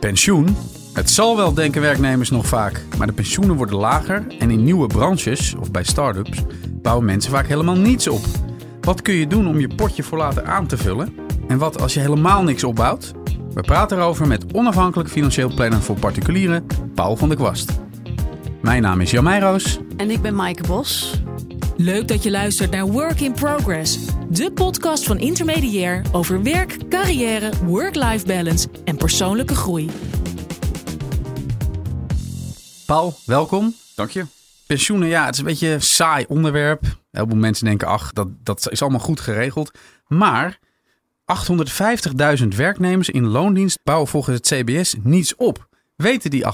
Pensioen? Het zal wel, denken werknemers nog vaak. Maar de pensioenen worden lager en in nieuwe branches, of bij start-ups, bouwen mensen vaak helemaal niets op. Wat kun je doen om je potje voor later aan te vullen? En wat als je helemaal niks opbouwt? We praten erover met onafhankelijk financieel planner voor particulieren, Paul van der Kwast. Mijn naam is Jan Meijroos. En ik ben Maaike Bos. Leuk dat je luistert naar Work in Progress, de podcast van Intermediair over werk, carrière, work-life balance en persoonlijke groei. Paul, welkom. Dank je. Pensioenen, ja, het is een beetje een saai onderwerp. Heel veel mensen denken, ach, dat, dat is allemaal goed geregeld. Maar 850.000 werknemers in loondienst bouwen volgens het CBS niets op. Weten die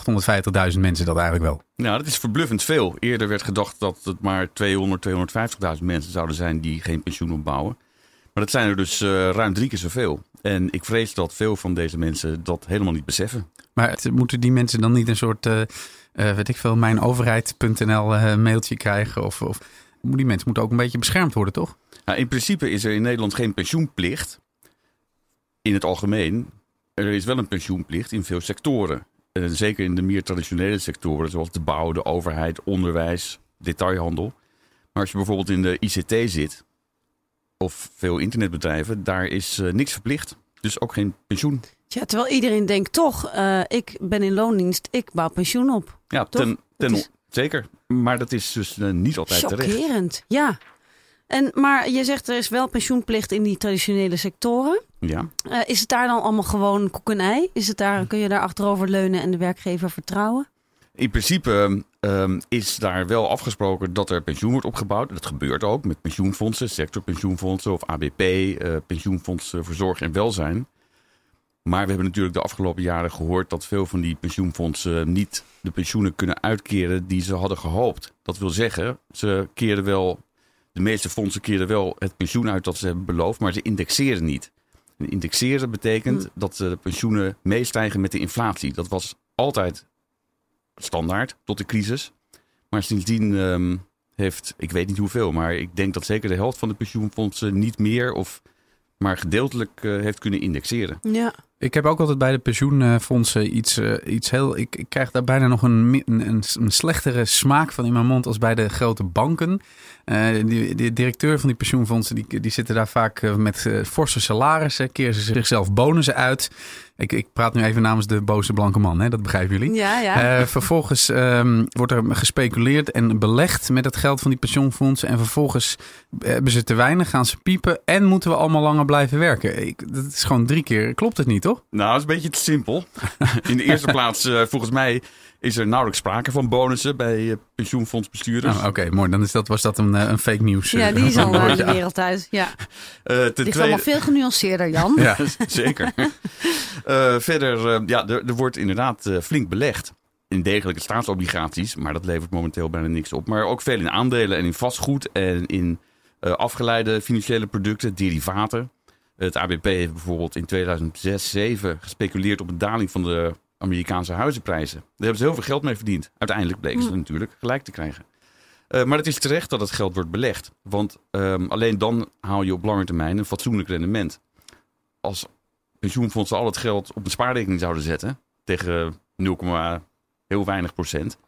850.000 mensen dat eigenlijk wel? Nou, dat is verbluffend veel. Eerder werd gedacht dat het maar 200, 250.000 mensen zouden zijn die geen pensioen opbouwen. Maar dat zijn er dus uh, ruim drie keer zoveel. En ik vrees dat veel van deze mensen dat helemaal niet beseffen. Maar het, moeten die mensen dan niet een soort, uh, uh, weet ik veel, mijnoverheid.nl mailtje krijgen? Of, of die mensen moeten ook een beetje beschermd worden, toch? Nou, in principe is er in Nederland geen pensioenplicht. In het algemeen. Er is wel een pensioenplicht in veel sectoren. En zeker in de meer traditionele sectoren, zoals de bouw, de overheid, onderwijs, detailhandel. Maar als je bijvoorbeeld in de ICT zit, of veel internetbedrijven, daar is uh, niks verplicht. Dus ook geen pensioen. Ja, terwijl iedereen denkt toch, uh, ik ben in loondienst, ik bouw pensioen op. Ja, ten, ten is... zeker. Maar dat is dus uh, niet altijd terecht. Chockerend, ja. En, maar je zegt er is wel pensioenplicht in die traditionele sectoren. Ja. Uh, is het daar dan allemaal gewoon koek en ei? Is het daar, kun je daar achterover leunen en de werkgever vertrouwen? In principe um, is daar wel afgesproken dat er pensioen wordt opgebouwd. Dat gebeurt ook met pensioenfondsen, sectorpensioenfondsen of ABP, uh, pensioenfonds voor zorg en welzijn. Maar we hebben natuurlijk de afgelopen jaren gehoord dat veel van die pensioenfondsen niet de pensioenen kunnen uitkeren die ze hadden gehoopt. Dat wil zeggen, ze keren wel de meeste fondsen keren wel het pensioen uit dat ze hebben beloofd, maar ze indexeren niet. En indexeren betekent hmm. dat de pensioenen meestijgen met de inflatie. Dat was altijd standaard tot de crisis. Maar sindsdien um, heeft, ik weet niet hoeveel, maar ik denk dat zeker de helft van de pensioenfondsen niet meer of maar gedeeltelijk uh, heeft kunnen indexeren. Ja. Ik heb ook altijd bij de pensioenfondsen iets, uh, iets heel. Ik, ik, krijg daar bijna nog een, een, een, slechtere smaak van in mijn mond als bij de grote banken. Uh, die, de directeur van die pensioenfondsen die, die zitten daar vaak uh, met forse salarissen, keren ze zichzelf bonussen uit. Ik, ik praat nu even namens de boze blanke man, hè? dat begrijpen jullie. Ja, ja. vervolgens um, wordt er gespeculeerd en belegd met het geld van die pensioenfondsen. En vervolgens hebben ze te weinig, gaan ze piepen en moeten we allemaal langer blijven werken. Ik, dat is gewoon drie keer, klopt het niet? toch? Nou, dat is een beetje te simpel. In de eerste plaats, uh, volgens mij, is er nauwelijks sprake van bonussen bij uh, pensioenfondsbestuurders. Oh, Oké, okay, mooi. Dan is dat, was dat een, een fake nieuws. Ja, die is al uh, de wereld uit. Ja. Uh, Het is tweede... allemaal veel genuanceerder, Jan. ja, zeker. verder, ja, er, er, wordt inderdaad flink belegd in degelijke staatsobligaties, maar dat levert momenteel bijna niks op. Maar ook veel in aandelen en in vastgoed en in afgeleide financiële producten, derivaten. Het ABP heeft bijvoorbeeld in 2006, 2007 gespeculeerd op een daling van de Amerikaanse huizenprijzen. Daar hebben ze heel veel geld mee verdiend. Uiteindelijk bleken ze natuurlijk gelijk te krijgen. Uh, maar het is terecht dat het geld wordt belegd. Want um, alleen dan haal je op lange termijn een fatsoenlijk rendement. Als pensioenfondsen al het geld op een spaarrekening zouden zetten, tegen 0, heel weinig procent,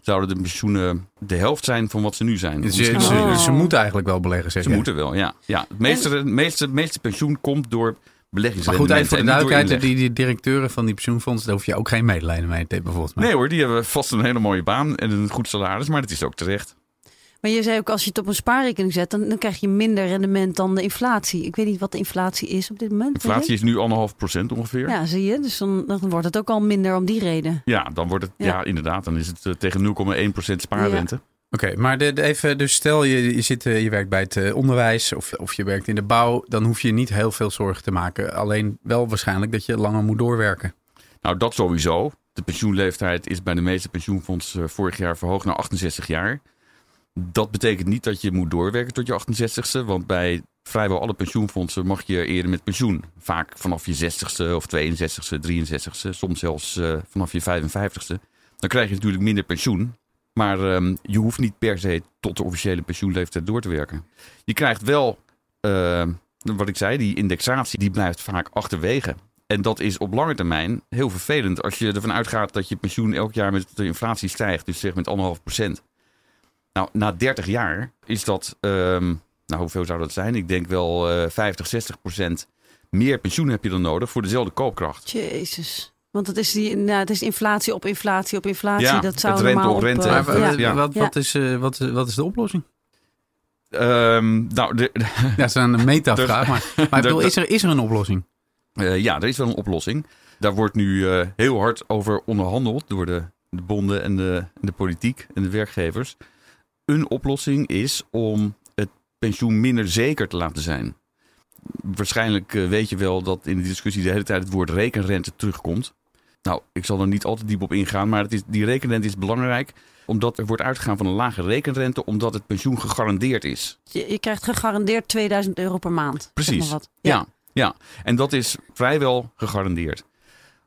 zouden de pensioenen de helft zijn van wat ze nu zijn. Ze, ze, ze, ze moeten eigenlijk wel beleggen, zeg Ze jij. moeten wel, ja. ja. Het meeste, en... meeste, meeste pensioen komt door. Maar goed, even voor de duidelijkheid, die, die directeuren van die pensioenfondsen, daar hoef je ook geen medelijden mee te bijvoorbeeld. Nee hoor, die hebben vast een hele mooie baan en een goed salaris, maar dat is ook terecht. Maar je zei ook, als je het op een spaarrekening zet, dan, dan krijg je minder rendement dan de inflatie. Ik weet niet wat de inflatie is op dit moment. Inflatie is nu anderhalf procent ongeveer. Ja, zie je. Dus dan, dan, wordt het ook al minder om die reden. Ja, dan wordt het, ja, ja inderdaad. Dan is het uh, tegen 0,1 procent spaarrente. Ja. Oké, maar even, dus stel je, je, zit, uh, je werkt bij het uh, onderwijs of, of je werkt in de bouw, dan hoef je niet heel veel zorgen te maken. Alleen wel waarschijnlijk dat je langer moet doorwerken. Nou, dat sowieso. De pensioenleeftijd is bij de meeste pensioenfondsen vorig jaar verhoogd naar 68 jaar. Dat betekent niet dat je moet doorwerken tot je 68ste. Want bij vrijwel alle pensioenfondsen mag je eerder met pensioen. Vaak vanaf je 60ste of 62ste, 63ste. Soms zelfs vanaf je 55ste. Dan krijg je natuurlijk minder pensioen. Maar um, je hoeft niet per se tot de officiële pensioenleeftijd door te werken. Je krijgt wel, uh, wat ik zei, die indexatie die blijft vaak achterwege. en dat is op lange termijn heel vervelend. Als je ervan uitgaat dat je pensioen elk jaar met de inflatie stijgt. Dus zeg met anderhalf procent. Nou, na 30 jaar is dat, ehm, nou hoeveel zou dat zijn? Ik denk wel eh 50, 60 procent meer pensioen heb je dan nodig voor dezelfde koopkracht. Jezus. Want het is, die, nou, het is inflatie op inflatie op inflatie. Ja, dat zou het rente normaal op rente. eh, ja. wat, ja. wat, Ja. wat, is, eh, wat, wat is de oplossing? Ehm, nou, de, Ja, dat is een metavraag. Maar, maar ik bedoel, is, er, is er een oplossing? Eh, ja, er is wel een oplossing. Daar wordt nu eh, heel hard over onderhandeld door de, de bonden en de, en de politiek en de werkgevers. Een oplossing is om het pensioen minder zeker te laten zijn. Waarschijnlijk eh, weet je wel dat in de discussie de hele tijd het woord rekenrente terugkomt. Nou, ik zal er niet al te diep op ingaan, maar het is, die rekenrente is belangrijk omdat er wordt uitgegaan van een lage rekenrente, omdat het pensioen gegarandeerd is. Je, je krijgt gegarandeerd 2000 euro per maand. zeg Precies. maar wat. Ja. ja, en dat is vrijwel gegarandeerd.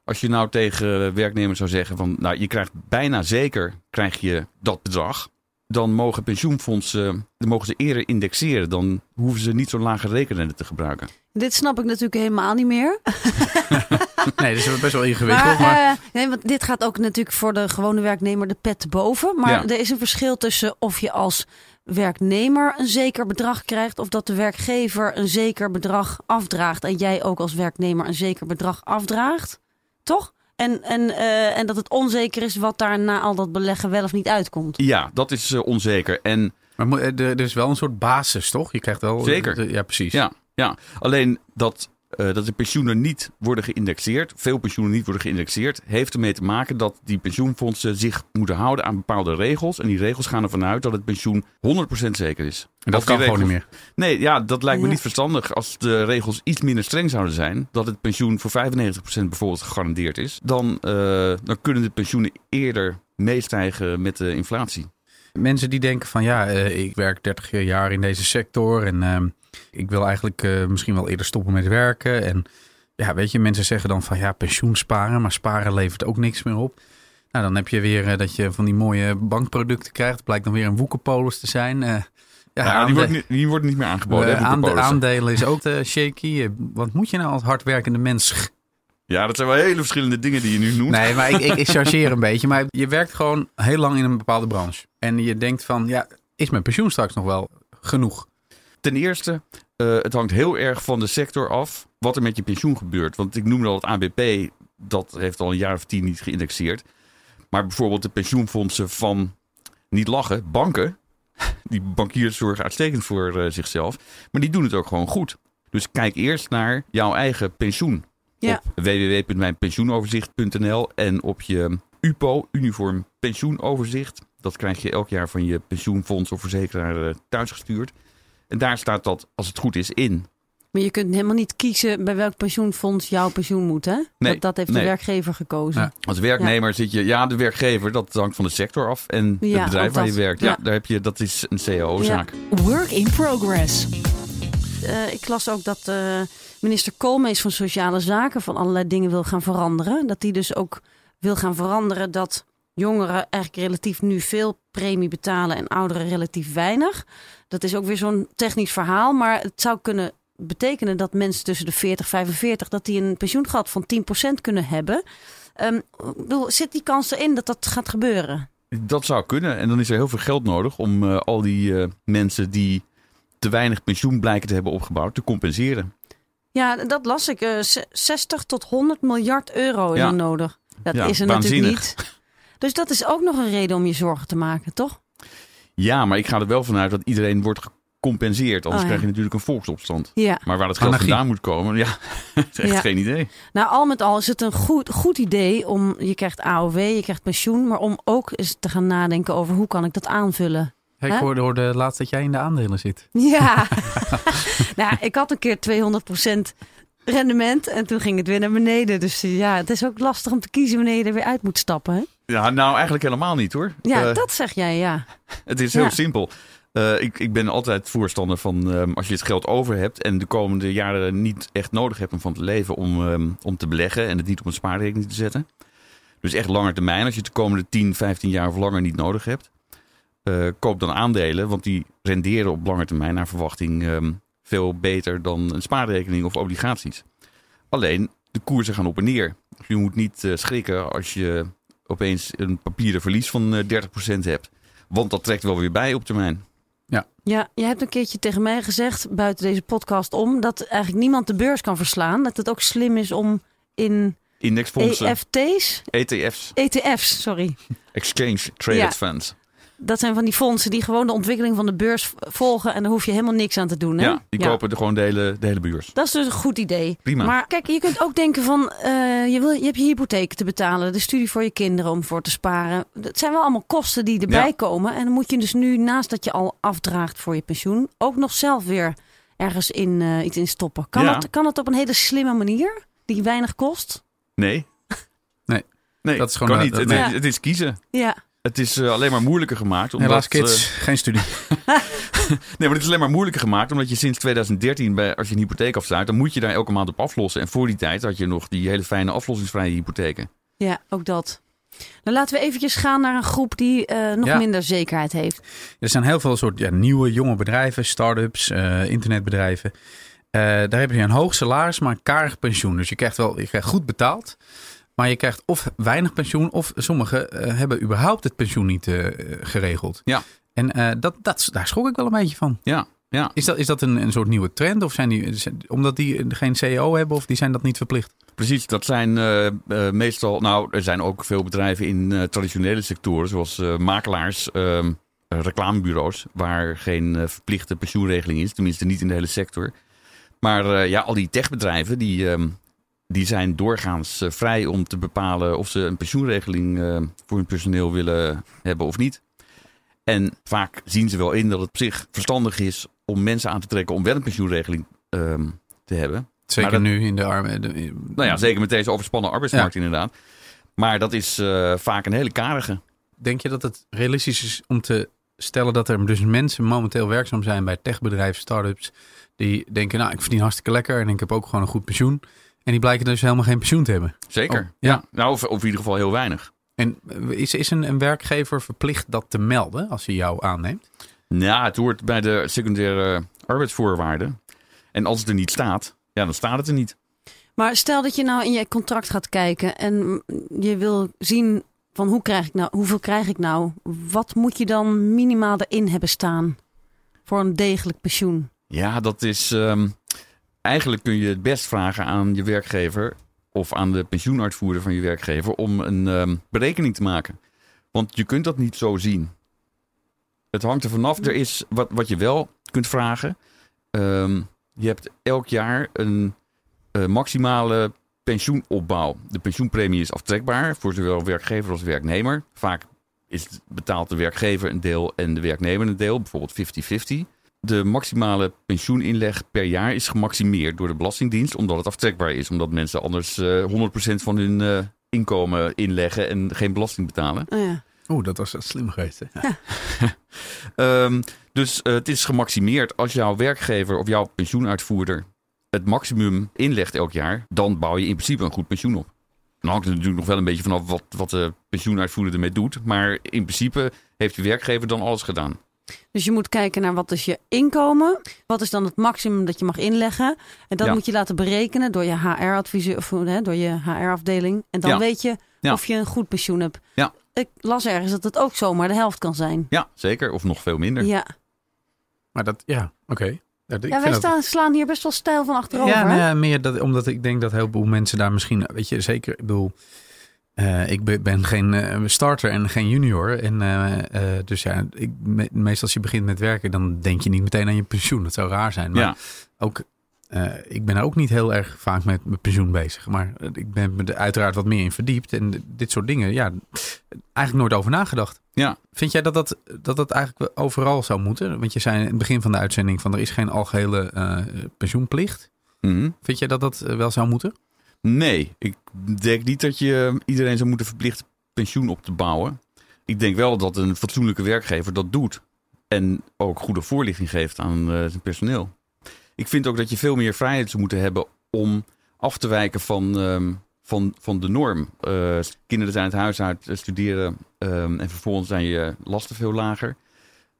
Als je nou tegen werknemers zou zeggen van, nou, je krijgt bijna zeker krijg je dat bedrag, dan mogen pensioenfondsen, dan mogen ze eerder indexeren. Dan hoeven ze niet zo'n lage rekenrente te gebruiken. Dit snap ik natuurlijk helemaal niet meer. Nee, dat is best wel ingewikkeld. Maar, Maar, eh, nee, want dit gaat ook natuurlijk voor de gewone werknemer de pet te boven. Maar Ja. er is een verschil tussen of je als werknemer een zeker bedrag krijgt... of dat de werkgever een zeker bedrag afdraagt. En jij ook als werknemer een zeker bedrag afdraagt. Toch? En, en, eh, en dat het onzeker is wat daar na al dat beleggen wel of niet uitkomt. Ja, dat is eh, onzeker. En maar er is wel een soort basis, toch? Je krijgt wel... Zeker. de- ja, precies. Ja, ja. alleen dat, eh, dat de pensioenen niet worden geïndexeerd, veel pensioenen niet worden geïndexeerd, heeft ermee te maken dat die pensioenfondsen zich moeten houden aan bepaalde regels. En die regels gaan ervan uit dat het pensioen 100% zeker is. En dat kan gewoon niet meer. Nee, ja, dat lijkt me Ja. niet verstandig. Als de regels iets minder streng zouden zijn, dat het pensioen voor 95% bijvoorbeeld gegarandeerd is, dan, eh, dan kunnen de pensioenen eerder meestijgen met de inflatie. Mensen die denken van ja, eh, ik werk 30 jaar in deze sector en ehm, ik wil eigenlijk eh, misschien wel eerder stoppen met werken. En ja, weet je, mensen zeggen dan van ja, pensioen sparen, maar sparen levert ook niks meer op. Nou, dan heb je weer eh, dat je van die mooie bankproducten krijgt. Blijkt dan weer een woekerpolis te zijn. Eh, ja, Ja, die, wordt niet, die wordt niet meer aangeboden. aande- aandelen is ook shaky. Wat moet je nou als hardwerkende mens Ja, dat zijn wel hele verschillende dingen die je nu noemt. Nee, maar ik, ik, ik chargeer een beetje. Maar je werkt gewoon heel lang in een bepaalde branche. En je denkt van, ja, is mijn pensioen straks nog wel genoeg? Ten eerste, eh, het hangt heel erg van de sector af wat er met je pensioen gebeurt. Want ik noemde al het ABP, dat heeft al een jaar of tien niet geïndexeerd. Maar bijvoorbeeld de pensioenfondsen van, niet lachen, banken. Die bankiers zorgen uitstekend voor eh, zichzelf. Maar die doen het ook gewoon goed. Dus kijk eerst naar jouw eigen pensioen. Ja. Op www.mijnpensioenoverzicht.nl en op je UPO, Uniform Pensioenoverzicht. Dat krijg je elk jaar van je pensioenfonds of verzekeraar eh, thuisgestuurd. En daar staat dat, als het goed is, in. Maar je kunt helemaal niet kiezen bij welk pensioenfonds jouw pensioen moet, hè? Nee, dat, dat heeft nee. de werkgever gekozen. Ja. Als werknemer zit je, ja, de werkgever, dat hangt van de sector af. En Ja, het bedrijf waar je werkt, ja, Ja. daar heb je, dat is een CAO-zaak. Work in progress. Eh, ik las ook dat eh, minister Koolmees van Sociale Zaken van allerlei dingen wil gaan veranderen. Dat die dus ook wil gaan veranderen dat jongeren eigenlijk relatief nu veel premie betalen en ouderen relatief weinig. Dat is ook weer zo'n technisch verhaal, maar het zou kunnen betekenen dat mensen tussen de 40 en 45 dat die een pensioengat van 10% kunnen hebben. Ehm, zit die kans erin dat dat gaat gebeuren? Dat zou kunnen. En dan is er heel veel geld nodig om eh, al die eh, mensen die te weinig pensioen blijken te hebben opgebouwd, te compenseren. Ja, dat las ik. eh, z- 60 tot 100 miljard euro is Ja. er nodig. Dat Ja, is er waanzinnig. natuurlijk niet. Dus dat is ook nog een reden om je zorgen te maken, toch? Ja, maar ik ga er wel vanuit dat iedereen wordt gecompenseerd. Anders Oh, ja. krijg je natuurlijk een volksopstand. Ja. Maar waar het geld Anarchie. vandaan moet komen, ja, is echt Ja. geen idee. Nou, al met al is het een goed, goed idee om... Je krijgt AOW, je krijgt pensioen... maar om ook eens te gaan nadenken over hoe kan ik dat aanvullen. Ik hoorde, hoorde laatst dat jij in de aandelen zit. Ja. nou, ik had een keer 200% rendement en toen ging het weer naar beneden. Dus ja, het is ook lastig om te kiezen wanneer je er weer uit moet stappen. Hè? Ja, nou eigenlijk helemaal niet hoor. Ja, Eh, dat zeg jij, ja. Het is heel Ja. simpel. Eh, ik, ik ben altijd voorstander van ehm, als je het geld over hebt en de komende jaren niet echt nodig hebt om van te leven om, ehm, om te beleggen en het niet op een spaarrekening te zetten. Dus echt langer termijn, als je het de komende 10, 15 jaar of langer niet nodig hebt. eh, koop dan aandelen, want die renderen op lange termijn naar verwachting ehm, veel beter dan een spaarrekening of obligaties. Alleen, de koersen gaan op en neer. Je moet niet schrikken als je opeens een papieren verlies van eh 30% hebt. Want dat trekt wel weer bij op termijn. Ja, je hebt een keertje tegen mij gezegd, buiten deze podcast om, dat eigenlijk niemand de beurs kan verslaan. Dat het ook slim is om in Indexfondsen, EFT's, ETF's, ETF's, sorry. Exchange Traded Ja. Funds. Dat zijn van die fondsen die gewoon de ontwikkeling van de beurs volgen en daar hoef je helemaal niks aan te doen. Hè? Ja, die kopen de, gewoon de hele, de hele beurs. Dat is dus een goed idee. Prima. Maar kijk, je kunt ook denken van, eh, je, wil, je hebt je hypotheek te betalen, de studie voor je kinderen om voor te sparen. Dat zijn wel allemaal kosten die erbij Ja. komen. En dan moet je dus nu, naast dat je al afdraagt voor je pensioen, ook nog zelf weer ergens in, eh, iets in stoppen. Kan, Ja. dat, kan dat op een hele slimme manier, die weinig kost? Nee. Nee. Nee, Dat is gewoon kan niet. Het, nee. is- het is kiezen. Ja, Het is eh, alleen maar moeilijker gemaakt. Omdat, Helaas kids, eh, geen studie. nee, maar het is alleen maar moeilijker gemaakt omdat je sinds 2013, bij, als je een hypotheek afsluit, dan moet je daar elke maand op aflossen. En voor die tijd had je nog die hele fijne aflossingsvrije hypotheken. ja, ook dat. Dan laten we eventjes gaan naar een groep die eh, nog Ja. minder zekerheid heeft. Er zijn heel veel soort ja, nieuwe, jonge bedrijven, start-ups, eh, internetbedrijven. Eh, daar heb je een hoog salaris, maar een karig pensioen. Dus je krijgt wel je krijgt goed betaald. Maar je krijgt of weinig pensioen, of sommigen eh, hebben überhaupt het pensioen niet eh, geregeld. Ja. En eh, dat, dat, daar schrok ik wel een beetje van. Ja, ja. Is dat, is dat een, een soort nieuwe trend? Of zijn die, omdat die geen CEO hebben, of die zijn dat niet verplicht? Precies, dat zijn meestal. Nou, er zijn ook veel bedrijven in traditionele sectoren, zoals makelaars, ehm, eh, reclamebureaus, waar geen verplichte pensioenregeling is, tenminste niet in de hele sector. Maar ja, al die techbedrijven die, ehm, die zijn doorgaans eh, vrij om te bepalen of ze een pensioenregeling eh, voor hun personeel willen hebben of niet. En vaak zien ze wel in dat het op zich verstandig is om mensen aan te trekken om wel een pensioenregeling ehm, te hebben. Zeker dat- nu in de armen. de- Nou ja, zeker met deze overspannen arbeidsmarkt inderdaad. Maar dat is eh, vaak een hele karige. Denk je dat het realistisch is om te stellen dat er dus mensen momenteel werkzaam zijn bij techbedrijven, start-ups, die denken, nou, ik verdien hartstikke lekker en ik heb ook gewoon een goed pensioen. En die blijken dus helemaal geen pensioen te hebben. Zeker. Oh, ja. Nou, of, of in ieder geval heel weinig. En eh, is, is een, een werkgever verplicht dat te melden als hij jou aanneemt? Ja, het hoort bij de secundaire arbeidsvoorwaarden. En als het er niet staat, ja, dan staat het er niet. Maar stel dat je nou in je contract gaat kijken en je wil zien van hoe krijg ik nou, hoeveel krijg ik nou? Wat moet je dan minimaal erin hebben staan voor een degelijk pensioen? Ja, dat is. ehm, eigenlijk kun je het best vragen aan je werkgever of aan de pensioenuitvoerder van je werkgever om een ehm, berekening te maken. Want je kunt dat niet zo zien. Het hangt er vanaf. Er is wat, wat je wel kunt vragen. Ehm, je hebt elk jaar een eh, maximale pensioenopbouw. De pensioenpremie is aftrekbaar voor zowel werkgever als werknemer. Vaak is, betaalt de werkgever een deel en de werknemer een deel, bijvoorbeeld 50-50. De maximale pensioeninleg per jaar is gemaximeerd door de Belastingdienst, omdat het aftrekbaar is. Omdat mensen anders eh 100% van hun eh, inkomen inleggen en geen belasting betalen. Oh ja. Oeh, dat was slim geweest. Hè? Ehm, dus eh, het is gemaximeerd. Als jouw werkgever of jouw pensioenuitvoerder het maximum inlegt elk jaar, dan bouw je in principe een goed pensioen op. Dan hangt het natuurlijk nog wel een beetje vanaf wat, wat de pensioenuitvoerder ermee doet. Maar in principe heeft je werkgever dan alles gedaan. Dus je moet kijken naar wat is je inkomen, wat is dan het maximum dat je mag inleggen. En dat Ja. moet je laten berekenen door je HR-adviseur of hè, door je HR-afdeling. En dan Ja. weet je Ja. of je een goed pensioen hebt. Ja. Ik las ergens dat het ook zomaar de helft kan zijn. Ja, zeker. Of nog veel minder. Ja, Maar dat, ja, oké. Ja, ik ja wij dat- staan, slaan hier best wel stijl van achterover. Ja, hè? nou ja, meer dat, omdat ik denk dat heel veel mensen daar misschien, weet je, zeker, ik bedoel, eh, ik ben, geen eh, starter en geen junior. En, eh, dus ja, ik, me- meestal als je begint met werken, dan denk je niet meteen aan je pensioen. Dat zou raar zijn. Maar Ja. ook, ik ben ook niet heel erg vaak met mijn pensioen bezig. Maar ik ben me er uiteraard wat meer in verdiept. En dit soort dingen, ja, eigenlijk nooit over nagedacht. Ja. Vind jij dat dat, dat dat eigenlijk overal zou moeten? Want je zei in het begin van de uitzending van er is geen algehele eh, pensioenplicht. Mhm. Vind jij dat dat wel zou moeten? Nee, ik denk niet dat je iedereen zou moeten verplichten pensioen op te bouwen. Ik denk wel dat een fatsoenlijke werkgever dat doet. En ook goede voorlichting geeft aan eh, zijn personeel. Ik vind ook dat je veel meer vrijheid zou moeten hebben om af te wijken van, ehm, van, van de norm. Eh, kinderen zijn het huis uit, eh, studeren ehm, en vervolgens zijn je lasten veel lager.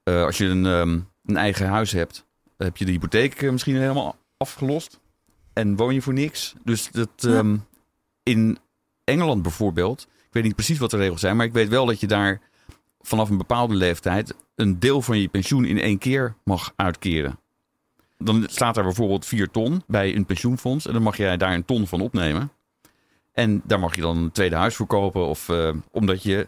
Eh, als je een, ehm, een eigen huis hebt, heb je de hypotheek eh, misschien helemaal afgelost. En woon je voor niks. Dus dat, ehm, in Engeland bijvoorbeeld, ik weet niet precies wat de regels zijn, maar ik weet wel dat je daar vanaf een bepaalde leeftijd een deel van je pensioen in één keer mag uitkeren. Dan staat daar bijvoorbeeld 4 ton bij een pensioenfonds en dan mag jij daar een ton van opnemen. En daar mag je dan een tweede huis voor kopen of eh, omdat je...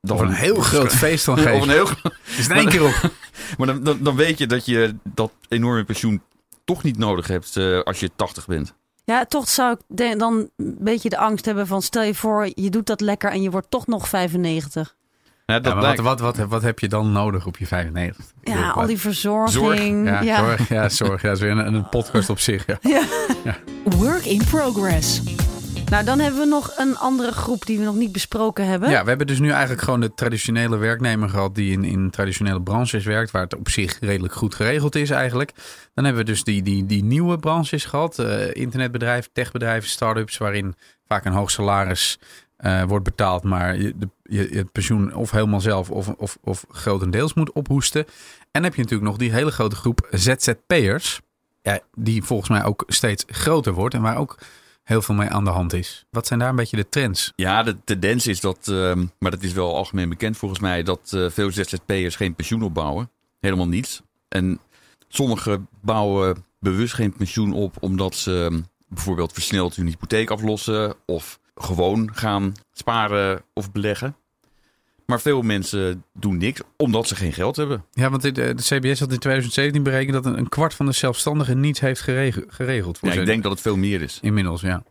Dan Of een heel groot feest Of een geven. heel Is in één keer op. maar dan, dan, dan weet je dat je dat enorme pensioen toch niet nodig hebt eh, als je 80 bent. Ja, toch zou ik dan een beetje de angst hebben van stel je voor, je doet dat lekker en je wordt toch nog 95. Ja, dat Ja, wat, wat, wat, wat heb je dan nodig op je 95? Ja, al die verzorging. Ja, ja. zorg. Ja, zorg. Ja, dat is weer een, een podcast op zich. Ja. Work in progress. Nou, dan hebben we nog een andere groep die we nog niet besproken hebben. Ja, we hebben dus nu eigenlijk gewoon de traditionele werknemer gehad die in, in traditionele branches werkt, waar het op zich redelijk goed geregeld is eigenlijk. Dan hebben we dus die, die, die nieuwe branches gehad, eh, internetbedrijven, techbedrijven, start-ups, waarin vaak een hoog salaris eh, wordt betaald, maar je, de, je het pensioen of helemaal zelf of, of, of grotendeels moet ophoesten. En heb je natuurlijk nog die hele grote groep ZZP'ers, ja, die volgens mij ook steeds groter wordt en waar ook heel veel mee aan de hand is. Wat zijn daar een beetje de trends? Ja, de tendens is dat, ehm, maar dat is wel algemeen bekend volgens mij, dat eh, veel ZZP'ers geen pensioen opbouwen. Helemaal niets. En sommigen bouwen bewust geen pensioen op omdat ze ehm, bijvoorbeeld versneld hun hypotheek aflossen of gewoon gaan sparen of beleggen. Maar veel mensen doen niks omdat ze geen geld hebben. Ja, want dit, eh, de CBS had in 2017 berekend dat een, een kwart van de zelfstandigen niets heeft gerege- geregeld. Voor Ja, ik denk dat het veel meer is. Inmiddels, ja.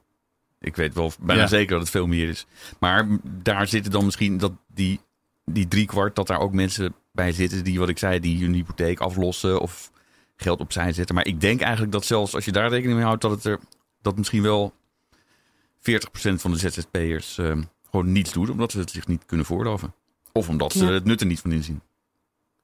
Ik weet wel bijna Ja. zeker dat het veel meer is. Maar daar zitten dan misschien dat die, die drie kwart, dat daar ook mensen bij zitten die, wat ik zei, die hun hypotheek aflossen of geld opzij zetten. Maar ik denk eigenlijk dat zelfs als je daar rekening mee houdt, dat het er dat misschien wel 40% van de ZZP'ers ehm gewoon niets doet, omdat ze het zich niet kunnen voorloven. Of omdat ze Ja. het nut er niet van inzien.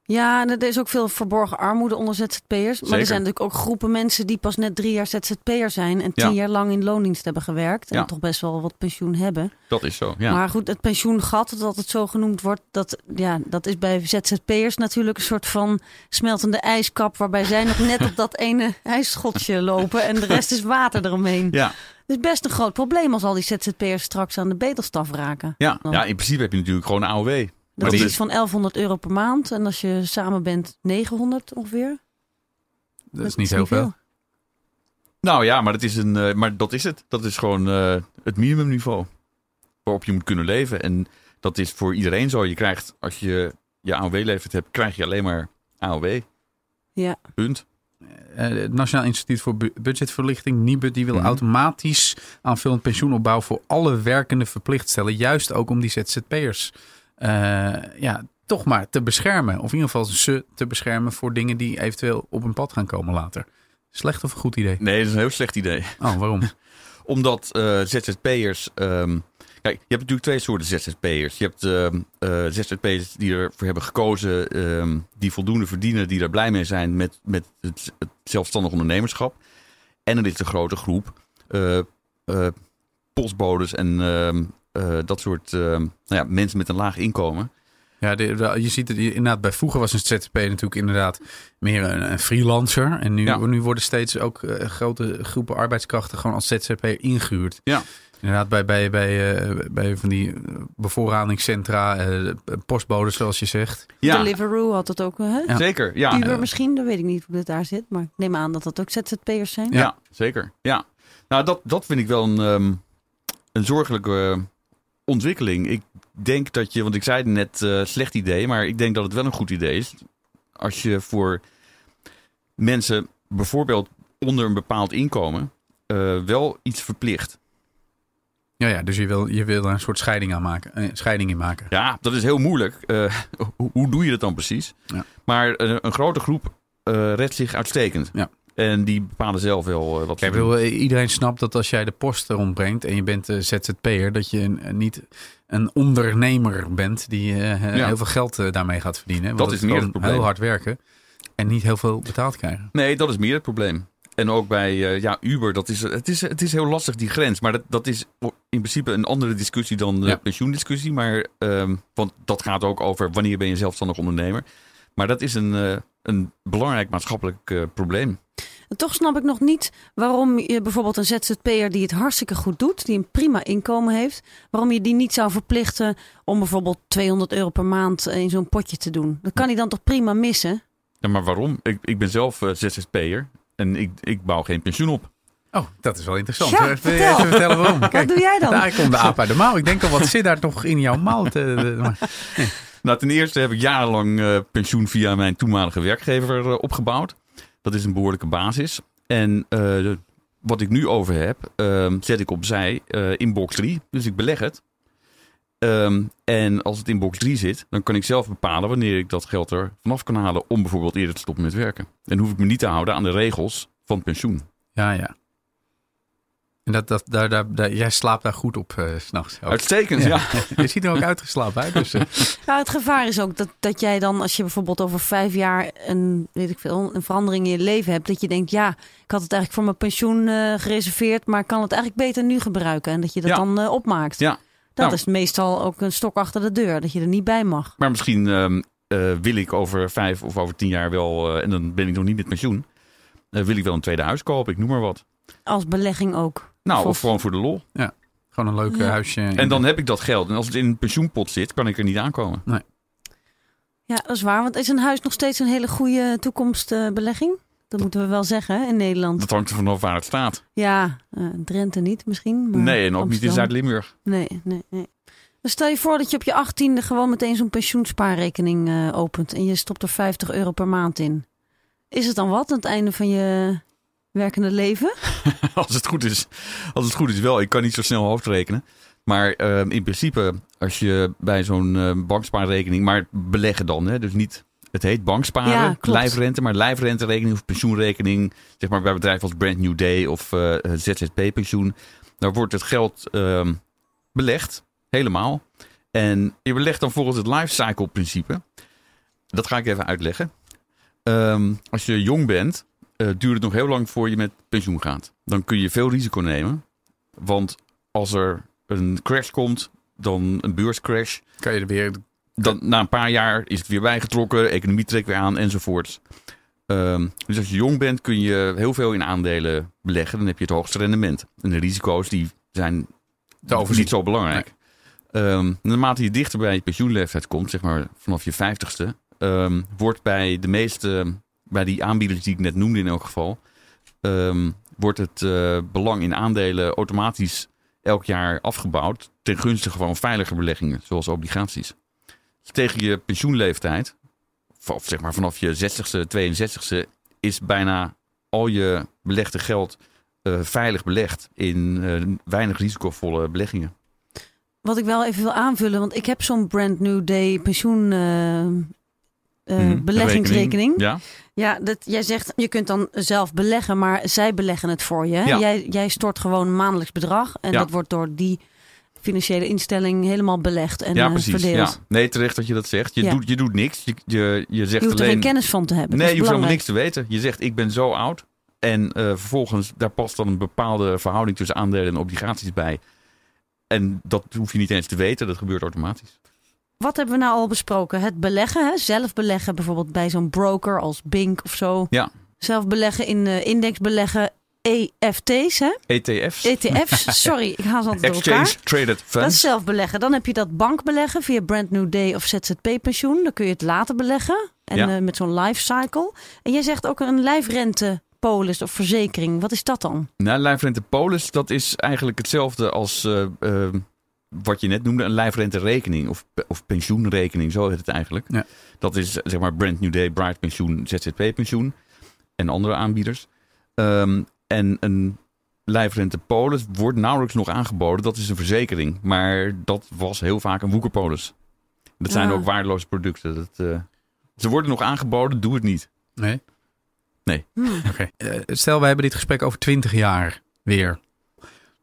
Ja, en er is ook veel verborgen armoede onder ZZP'ers. Maar Zeker. er zijn natuurlijk ook groepen mensen die pas net drie jaar ZZP'er zijn en tien Ja. jaar lang in loondienst hebben gewerkt. En Ja. toch best wel wat pensioen hebben. Dat is zo, ja. Maar goed, het pensioengat, dat het zo genoemd wordt, dat, ja, dat is bij ZZP'ers natuurlijk een soort van smeltende ijskap. Waarbij zij nog net op dat ene ijsschotje lopen en de rest is water eromheen. ja. Het is best een groot probleem als al die ZZP'ers straks aan de bedelstaf raken. Ja. Dan. ja, in principe heb je natuurlijk gewoon een AOW. Dat is iets van 1100 euro per maand. En als je samen bent, 900 ongeveer. Dat is niet heel veel. Nou ja, maar dat is, een, eh, maar dat, is het. Dat is gewoon eh, het minimumniveau waarop je moet kunnen leven. En dat is voor iedereen zo. Je krijgt, als je je AOW-leeftijd hebt, krijg je alleen maar AOW. Ja. Punt. Eh, het Nationaal Instituut voor Bu- Budgetverlichting, NIBUD, die wil Mhm. automatisch aanvullend pensioenopbouw voor alle werkenden verplicht stellen. Juist ook om die ZZP'ers ja, toch maar te beschermen. Of in ieder geval ze te beschermen voor dingen die eventueel op een pad gaan komen later. Slecht of een goed idee? Nee, dat is een heel slecht idee. Oh, waarom? Omdat eh, ZZP'ers... ehm, kijk, je hebt natuurlijk twee soorten ZZP'ers. Je hebt ehm, eh, ZZP'ers die ervoor hebben gekozen... ehm, die voldoende verdienen, die daar blij mee zijn met, met het, het zelfstandig ondernemerschap. En er is de grote groep eh, eh, postbodes en eh, dat soort ehm, nou ja, mensen met een laag inkomen. Ja, de, de- je ziet het inderdaad. Bij vroeger was een ZZP natuurlijk inderdaad meer een, een freelancer. En nu, Ja. nu worden steeds ook eh, grote groepen arbeidskrachten gewoon als ZZP ingehuurd. Ja. Inderdaad, bij, bij, bij, eh, bij van die eh, bevoorradingscentra, eh, postbodes zoals je zegt. Ja, Deliveroo had het ook, hè? Ja. zeker. Ja, Uber eh, misschien, dat weet ik niet hoe het daar zit. Maar ik neem aan dat dat ook ZZP'ers zijn. Ja, zeker. Ja. Nou, dat, dat vind ik wel een, ehm, een zorgelijke eh, ontwikkeling. Ik denk dat je, want ik zei het net, eh, slecht idee, maar ik denk dat het wel een goed idee is. Als je voor mensen bijvoorbeeld onder een bepaald inkomen eh, wel iets verplicht. Ja, ja, dus je wil, je wil er een soort scheiding, aan maken, eh, scheiding in maken. Ja, dat is heel moeilijk. Hoe, hoe doe je dat dan precies? Ja. Maar eh, een grote groep redt zich uitstekend. Ja. En die bepalen zelf wel eh, wat Kijk, wil, iedereen snapt dat als jij de post rondbrengt en je bent eh, ZZP'er, dat je een- niet een ondernemer bent die eh, Ja. heel veel geld eh, daarmee gaat verdienen. Want Dat is meer het probleem. heel hard werken en niet heel veel betaald krijgen. Nee, dat is meer het probleem. En ook bij eh, ja, Uber, dat is, het, is, het is heel lastig die grens. Maar dat, dat is in principe een andere discussie dan de Ja. pensioendiscussie. Maar, ehm, want dat gaat ook over wanneer ben je zelfstandig ondernemer. Maar dat is een, eh, een belangrijk maatschappelijk eh, probleem. En toch snap ik nog niet waarom je bijvoorbeeld een ZZP'er die het hartstikke goed doet, die een prima inkomen heeft, waarom je die niet zou verplichten om bijvoorbeeld 200 euro per maand in zo'n potje te doen. Dat kan hij dan toch prima missen? Ja, maar waarom? Ik, ik ben zelf uh, ZZP'er en ik, ik bouw geen pensioen op. Oh, dat is wel interessant. Ja, Even, vertel. even vertellen waarom. Wat doe jij dan? Daar komt de aap uit de mouw. Ik denk al, wat zit daar toch in jouw mouw? te- de- maar- Nou, ten eerste heb ik jarenlang eh, pensioen via mijn toenmalige werkgever eh, opgebouwd. Dat is een behoorlijke basis. En eh, wat ik nu over heb, ehm, zet ik opzij in box 3. Dus ik beleg het. Ehm, en als het in box 3 zit, dan kan ik zelf bepalen wanneer ik dat geld er vanaf kan halen om bijvoorbeeld eerder te stoppen met werken. En hoef ik me niet te houden aan de regels van pensioen. Ja, ja. En dat, dat, daar, daar, daar- jij slaapt daar goed op eh, s s'nachts. Uitstekend, ja. Je ziet er ook uitgeslapen uit. Dus, eh, Nou, het gevaar is ook dat, dat jij dan, als je bijvoorbeeld over vijf jaar een, weet ik veel, een verandering in je leven hebt, dat je denkt, ja, ik had het eigenlijk voor mijn pensioen eh, gereserveerd, maar ik kan het eigenlijk beter nu gebruiken. En dat je dat Ja. dan eh, opmaakt. Ja. Dat Nou. is meestal ook een stok achter de deur, dat je er niet bij mag. Maar misschien ehm, eh, wil ik over vijf of over tien jaar wel, eh, en dan ben ik nog niet met pensioen, eh, wil ik wel een tweede huis kopen, ik noem maar wat. Als belegging ook. Nou, of gewoon voor de lol. gewoon een leuk eh, Ja. huisje. En dan heb ik dat geld. En als het in een pensioenpot zit, kan ik er niet aankomen. Ja, dat is waar. Want is een huis nog steeds een hele goede toekomstbelegging? dat moeten we wel zeggen hè, in Nederland. Dat hangt er vanaf waar het staat. Ja, eh, Drenthe niet misschien. Maar nee, en ook niet in. Zuid-Limburg. Nee, nee, nee. Dus stel je voor dat je op je achttiende gewoon meteen zo'n pensioenspaarrekening eh, opent. En je stopt er 50 euro per maand in. Is het dan wat aan het einde van je werkende leven? als, het goed is, als het goed is wel. Ik kan niet zo snel hoofdrekenen. Maar ehm, in principe, als je bij zo'n eh, bankspaarrekening, maar beleggen dan, hè, dus niet, het heet banksparen, Ja, lijfrente, maar lijfrenterekening of pensioenrekening, zeg maar bij bedrijven als Brand New Day of eh, ZZP-pensioen, daar wordt het geld ehm, belegd, helemaal. En je belegt dan volgens het lifecycle-principe. Dat ga ik even uitleggen. Als je jong bent, eh, duurt het nog heel lang voor je met pensioen gaat. Dan kun je veel risico nemen. Want als er een crash komt, dan een beurscrash, kan je er weer... dan na een paar jaar is het weer bijgetrokken, de economie trekt weer aan enzovoorts. Ehm, dus als je jong bent kun je heel veel in aandelen beleggen. Dan heb je het hoogste rendement. En de risico's die zijn overzien. niet zo belangrijk. Ehm, naarmate je dichter bij je pensioenleeftijd komt, zeg maar vanaf je vijftigste, ehm, wordt bij de meeste, bij die aanbieders die ik net noemde in elk geval, ehm, wordt het eh, belang in aandelen automatisch elk jaar afgebouwd ten gunste van veilige beleggingen, zoals obligaties. Dus tegen je pensioenleeftijd, of- zeg maar vanaf je 60ste, 62ste, is bijna al je belegde geld eh, veilig belegd in eh, weinig risicovolle beleggingen. Wat ik wel even wil aanvullen, want ik heb zo'n brand new day pensioen eh, Mhm. beleggingsrekening. Ja, Ja, dat, jij zegt je kunt dan zelf beleggen, maar zij beleggen het voor je. Hè? Ja. Jij, jij stort gewoon een maandelijks bedrag en Ja. dat wordt door die financiële instelling helemaal belegd en ja eh, precies. verdeeld. Ja. Nee, terecht dat je dat zegt. Je, Ja. doet, je doet niks. Je, je, je zegt Je hoeft er geen kennis van te hebben. nee, je hoeft helemaal niks te weten. Je zegt, ik ben zo oud. En eh, vervolgens, daar past dan een bepaalde verhouding tussen aandelen en obligaties bij. En dat hoef je niet eens te weten. Dat gebeurt automatisch. Wat hebben we nou al besproken? Het beleggen, hè? zelf beleggen bijvoorbeeld bij zo'n broker als Bink of zo. Ja. Zelf beleggen in eh, indexbeleggen, EFT's, hè? ETF's. ETF's. Sorry, ik haal ze altijd door elkaar. Exchange Traded Dat is Funds. zelf beleggen. Dan heb je dat bankbeleggen via Brand New Day of ZZP-pensioen. Dan kun je het later beleggen. En Ja. eh, met zo'n life cycle. En jij zegt ook een lijfrentepolis of verzekering. Wat is dat dan? Nou, lijfrente polis, dat is eigenlijk hetzelfde als eh, wat je net noemde, een lijfrenterekening of, of pensioenrekening, zo heet het eigenlijk. Ja. Dat is zeg maar Brand New Day, Bright Pensioen, ZZP Pensioen en andere aanbieders. Ehm, en een lijfrente polis wordt nauwelijks nog aangeboden. Dat is een verzekering, maar dat was heel vaak een woekerpolis. Dat zijn Ah. ook waardeloze producten. Dat, eh, ze worden nog aangeboden, doe het niet. Nee? Hmm. Oké. Eh, stel, wij hebben dit gesprek over 20 jaar weer.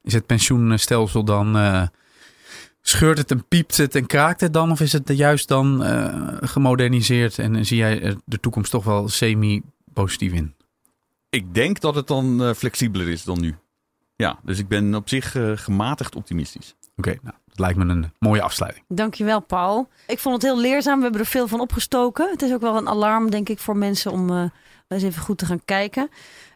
Is het pensioenstelsel dan... eh, scheurt het en piept het en kraakt het dan? Of is het juist dan eh, gemoderniseerd en zie jij er de toekomst toch wel semi-positief in? Ik denk dat het dan eh, flexibeler is dan nu. Ja, dus ik ben op zich eh, gematigd optimistisch. Oké, nou, dat lijkt me een mooie afsluiting. Dankjewel, Paul. Ik vond het heel leerzaam. We hebben er veel van opgestoken. Het is ook wel een alarm, denk ik, voor mensen om eh, eens even goed te gaan kijken.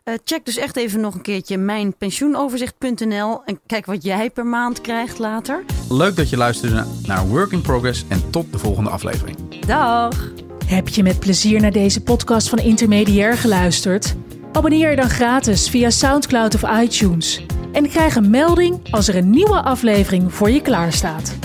Uh, check dus echt even nog een keertje mijnpensioenoverzicht.nl en kijk wat jij per maand krijgt later. Leuk dat je luisterde naar Work in Progress en tot de volgende aflevering. Dag! Heb je met plezier naar deze podcast van Intermediair geluisterd? Abonneer je dan gratis via SoundCloud of iTunes. En krijg een melding als er een nieuwe aflevering voor je klaarstaat.